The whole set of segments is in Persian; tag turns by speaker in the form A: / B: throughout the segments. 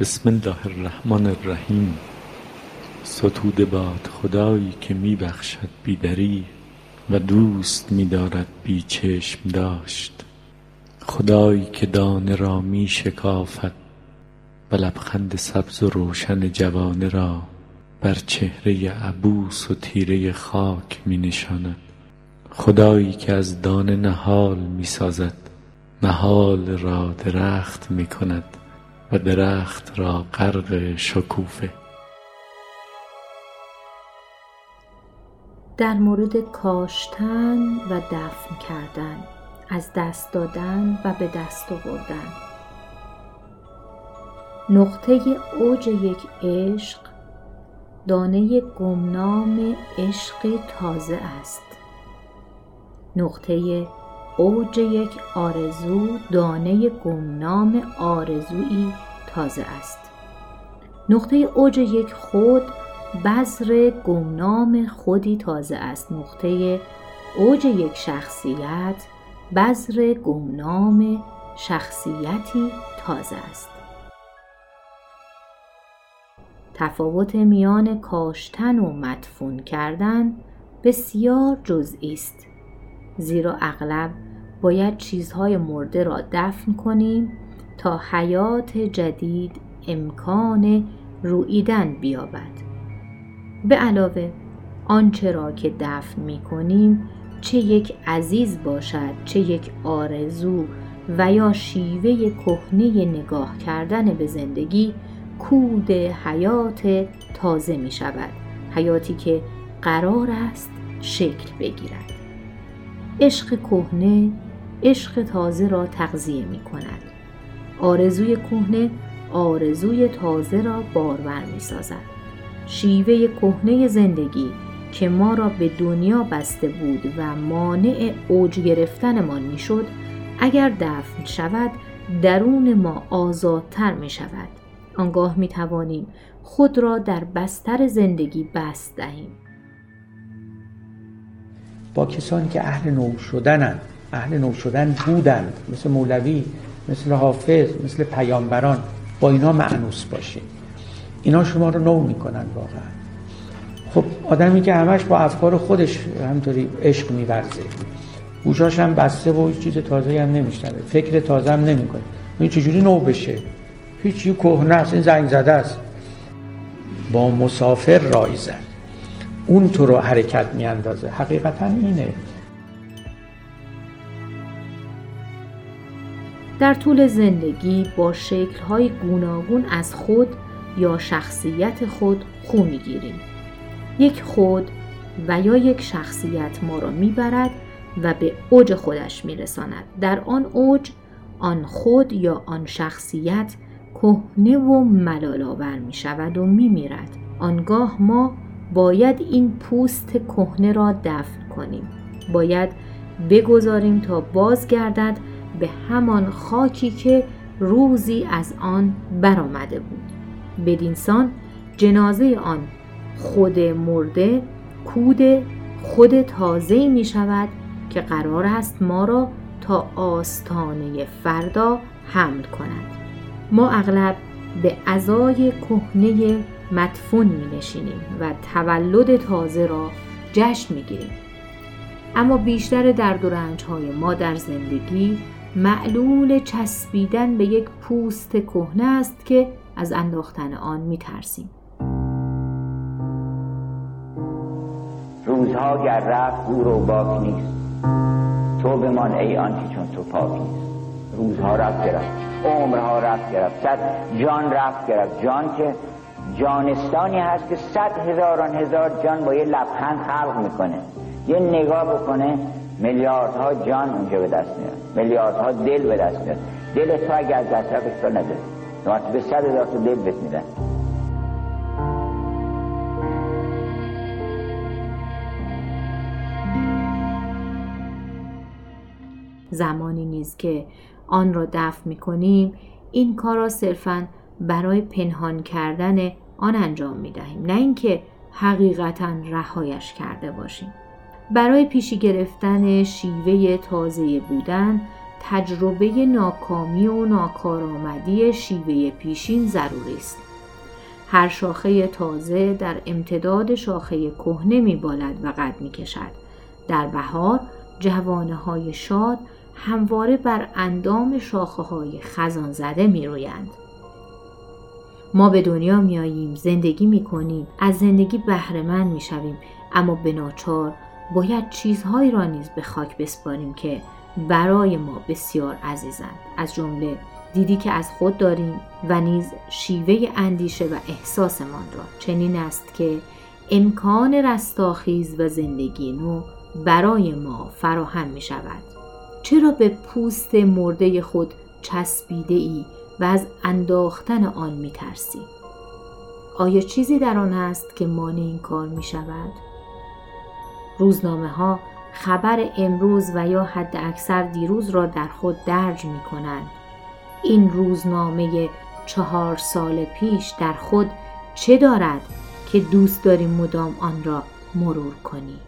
A: بسم الله الرحمن الرحیم. ستوده باد خدایی که می بخشد بی دریغ و دوست می دارد بی چشم داشت. خدایی که دانه را می شکافد و لبخند سبز و روشن جوانه را بر چهره عبوس و تیره خاک می نشاند خدایی که از دانه نهال می سازد نهال را درخت می کند و درخت را غرق شکوفه.
B: در مورد کاشتن و دفن کردن از دست دادن و به دست آوردن. نقطه اوج یک عشق دانه گمنام عشق تازه است. نقطه اوج یک آرزو دانه گمنام آرزویی تازه است. نقطه اوج یک خود بذر گمنام خودی تازه است. نقطه اوج یک شخصیت بذر گمنام شخصیتی تازه است. تفاوت میان کاشتن و مدفون کردن بسیار جزئی است. زیرا اغلب باید چیزهای مرده را دفن کنیم تا حیات جدید امکان رویدن بیابد. به علاوه آنچه را که دفن می کنیم چه یک عزیز باشد چه یک آرزو و یا شیوه کهنه نگاه کردن به زندگی کود حیات تازه می شود حیاتی که قرار است شکل بگیرد. عشق کهنه عشق تازه را تغذیه می کند. آرزوی کهنه آرزوی تازه را بارور می سازد. شیوه کهنه زندگی که ما را به دنیا بسته بود و مانع اوج گرفتنمان می‌شد اگر دفن شود درون ما آزادتر می شود. آنگاه می توانیم خود را در بستر زندگی بست دهیم.
C: با کسانی که اهل نو شدنند اهل نو شدن بودند. مثل مولوی مثل حافظ مثل پیامبران. با اینا معنوس باشیم اینا شما رو نو می‌کنن واقعا. خب آدمی که همش با افکار خودش همطوری عشق میورزه. گوشاش هم بسته و چیز تازه هم نمیشنوه. فکر تازه هم نمی‌کنه. این چجوری نو بشه؟ هیچی کهنه است این زنگ زده است. با مسافر رای زد. اون تو رو حرکت میاندازه. حقیقتا اینه.
B: در طول زندگی با شکل‌های گوناگون از خود یا شخصیت خود خو می‌گیریم یک خود و یا یک شخصیت ما را می‌برد و به اوج خودش میرساند در آن اوج آن خود یا آن شخصیت کهنه و ملالآور می شود و می میرد. آنگاه ما باید این پوست کهنه را دفن کنیم. باید بگذاریم تا بازگردد به همان خاکی که روزی از آن برآمده بود. بدینسان جنازه آن خود مرده کود خود تازه می شود که قرار است ما را تا آستانه فردا حمل کند ما اغلب به ازای کهنه مدفون می نشینیم و تولد تازه را جشن می گیریم. اما بیشتر درد و رنج های ما در زندگی معلول چسبیدن به یک پوست کهنه است که از انداختن آن می ترسیم.
D: روزها گر رفت دور و باک نیست. تو بمان ای آنکه چون تو پاک نیست. روزها رفت گرفت عمرها رفت گرفت صد جان رفت گرفت. جان که جانستانی هست که صد هزاران هزار جان با یه لبخند خلق می‌کنه. یه نگاه بکنه میلیاردها جان اونجا به دست میاد. میلیاردها دل به دست میاد. دل تو اگر از دست رفت اشکال نداره به صد هزار تو دل بهت میدن.
B: زمانی نیز که آن را دفع می کنیم این کار را صرفا برای پنهان کردن آن انجام می دهیم نه اینکه حقیقتا رهایش کرده باشیم. برای پیشی گرفتن شیوه تازه بودن تجربه ناکامی و ناکارآمدی شیوه پیشین ضروری است هر شاخه تازه در امتداد شاخه کهنه می بالد و قد می کشد. در بهار جوانه های شاد همواره بر اندام شاخه های خزان زده می رویند. ما به دنیا میاییم زندگی می کنیم از زندگی بهرهمند می شویم اما به ناچار باید چیزهایی را نیز به خاک بسپاریم که برای ما بسیار عزیزند از جمله دیدی که از خود داریم و نیز شیوه اندیشه و احساسمان را چنین است که امکان رستاخیز و زندگی نو برای ما فراهم می شود چرا به پوست مرده خود چسبیده ای و از انداختن آن می ترسی؟ آیا چیزی در آن است که مانع این کار می شود؟ روزنامه ها خبر امروز و یا حد اکثر دیروز را در خود درج می کنند. این روزنامه چهار سال پیش در خود چه دارد که دوست داری مدام آن را مرور کنی؟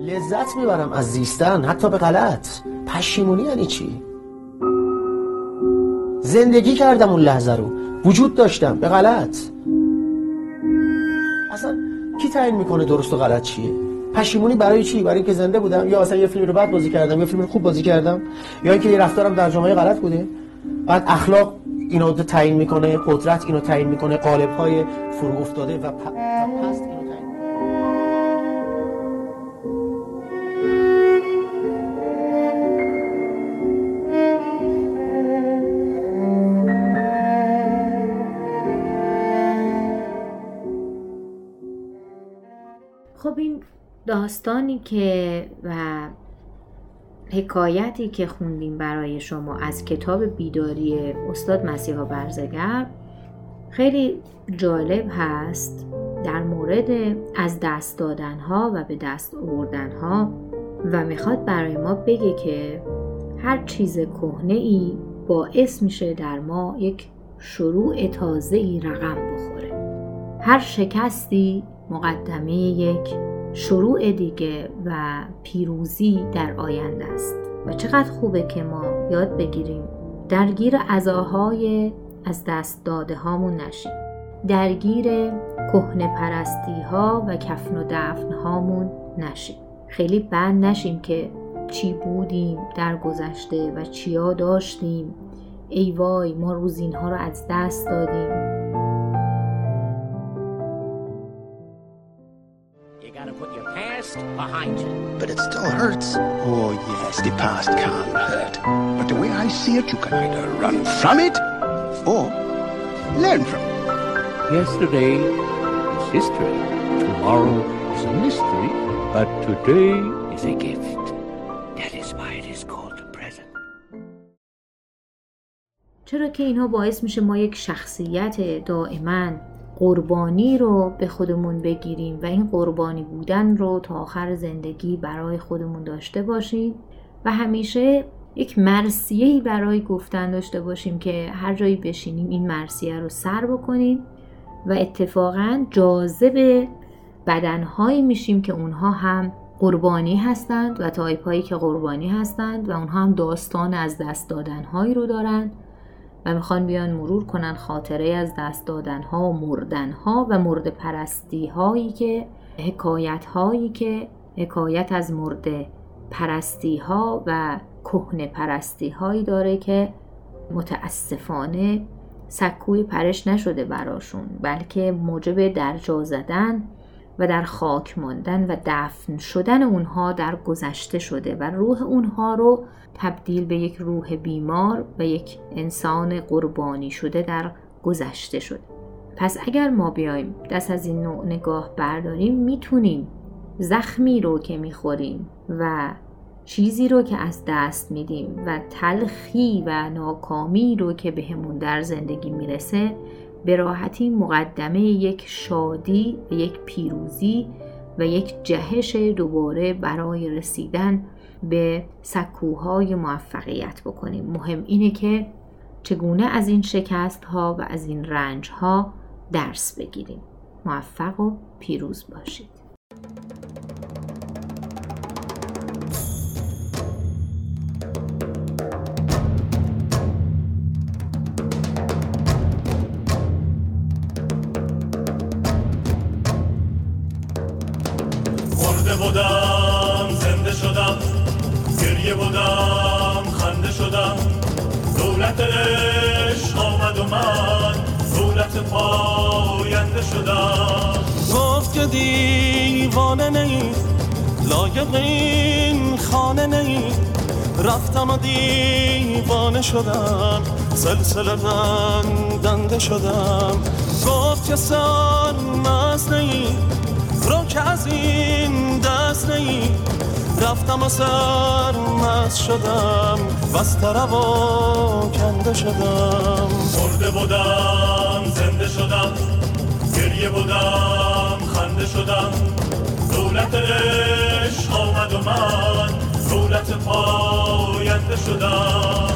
E: لذت می‌برم از زیستن حتی به غلط پشیمونی یعنی چی زندگی کردم اون لحظه رو. وجود داشتم. به غلط. اصلا کی تعیین می‌کنه درست و غلط چیه؟ پشیمونی برای چی؟ برای اینکه زنده بودم؟ یا اصلا یه فیلم رو بد بازی کردم یا فیلم رو خوب بازی کردم؟ یا اینکه یه رفتارم در جامعه غلط بوده؟ بعد اخلاق اینو تعیین می‌کنه قدرت اینو تعیین می‌کنه قالب های فرو افتاده و, پست
B: داستانی که و حکایتی که خوندیم برای شما از کتاب بیداری استاد مسیحا برزگر خیلی جالب هست در مورد از دست دادن ها و به دست آوردن ها و می‌خواد برای ما بگه که هر چیز کهنه ای باعث میشه در ما یک شروع تازه ای رقم بخوره. هر شکستی مقدمه یک شروع دیگه و پیروزی در آینده است. و چقدر خوبه که ما یاد بگیریم درگیر عزاهای از دست داده هامون نشیم. درگیر کهنه پرستی ها و کفن و دفن هامون نشیم. خیلی بند نشیم که چی بودیم در گذشته و چیا داشتیم. ای وای ما روزین ها رو از دست دادیم.
F: behind you. But it still hurts. Oh, yes, the past can hurt. But the way I see it, you can either run from it or learn from it.
G: Yesterday is history. Tomorrow is a mystery. But today is a gift. That is why it is called the present.
B: چرا که اینها باعث میشه ما یک شخصیت دائما قربانی رو به خودمون بگیریم و این قربانی بودن رو تا آخر زندگی برای خودمون داشته باشیم و همیشه یک مرسیه برای گفتن داشته باشیم که هر جایی بشینیم این مرسیه رو سر بکنیم و اتفاقا جاذب بدنهایی میشیم که اونها هم قربانی هستند و تایپ که قربانی هستند و اونها هم داستان از دست دادنهایی رو دارند. و می‌خوان بیان مرور کنن خاطره از دست دادن ها و مردن ها و مرد پرستی هایی که حکایت هایی که حکایت از مرد پرستی ها و کهنه پرستی هایی داره که متاسفانه سکوی پرش نشده براشون بلکه موجب درجا زدن و در خاک ماندن و دفن شدن اونها در گذشته شده و روح اونها رو تبدیل به یک روح بیمار و یک انسان قربانی شده در گذشته شده. پس اگر ما بیایم دست از این نوع نگاه برداریم می‌تونیم زخمی رو که می‌خوریم و چیزی رو که از دست میدیم و تلخی و ناکامی رو که بهمون در زندگی می‌رسه به راحتی مقدمه یک شادی و یک پیروزی و یک جهش دوباره برای رسیدن به سکوهای موفقیت بکنیم. مهم اینه که چگونه از این شکست ها و از این رنج ها درس بگیریم. موفق و پیروز باشید.
H: دولت عشق آمد و من دولت پاینده شدم.
I: گفت که دیوانه نی لایق این خانه نی. رفتم و دیوانه شدم سلسله بندنده شدم. گفت که سر مست نی رو که از این و سر مست شدم بس طرب و کنده شدم.
H: مرده بودم زنده شدم گریه بودم خنده شدم. دولت عشق آمد و من دولت پاینده شدم.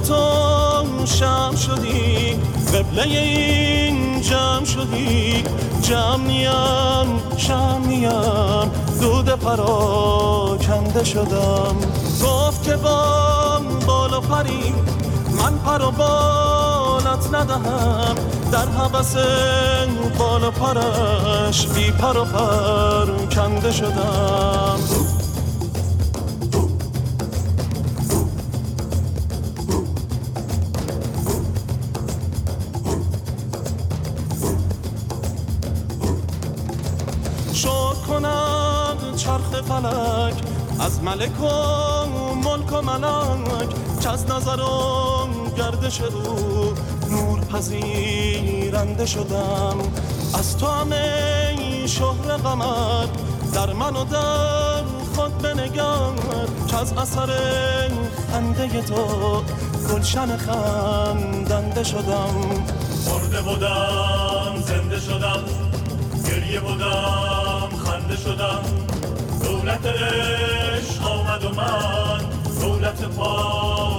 I: تو شم شدی قبله این جمع شدی. جمع نیم شم نیم دود پراکنده شدم. گفت که با بالا پری من پر و بالت ندهم. در حبس بالا پرش بی پر و پر کنده شدم. ملک و ملک و ملک که از نظر و گردش او نور پذیرنده شدم. از تو همه شهر قمر در من و در خود بنگر. که از اثر خنده تو گلشن خندنده شدم.
H: مرده بودم زنده شدم گریه بودم خنده شدم. دولت عشق آمد و من دولت پاینده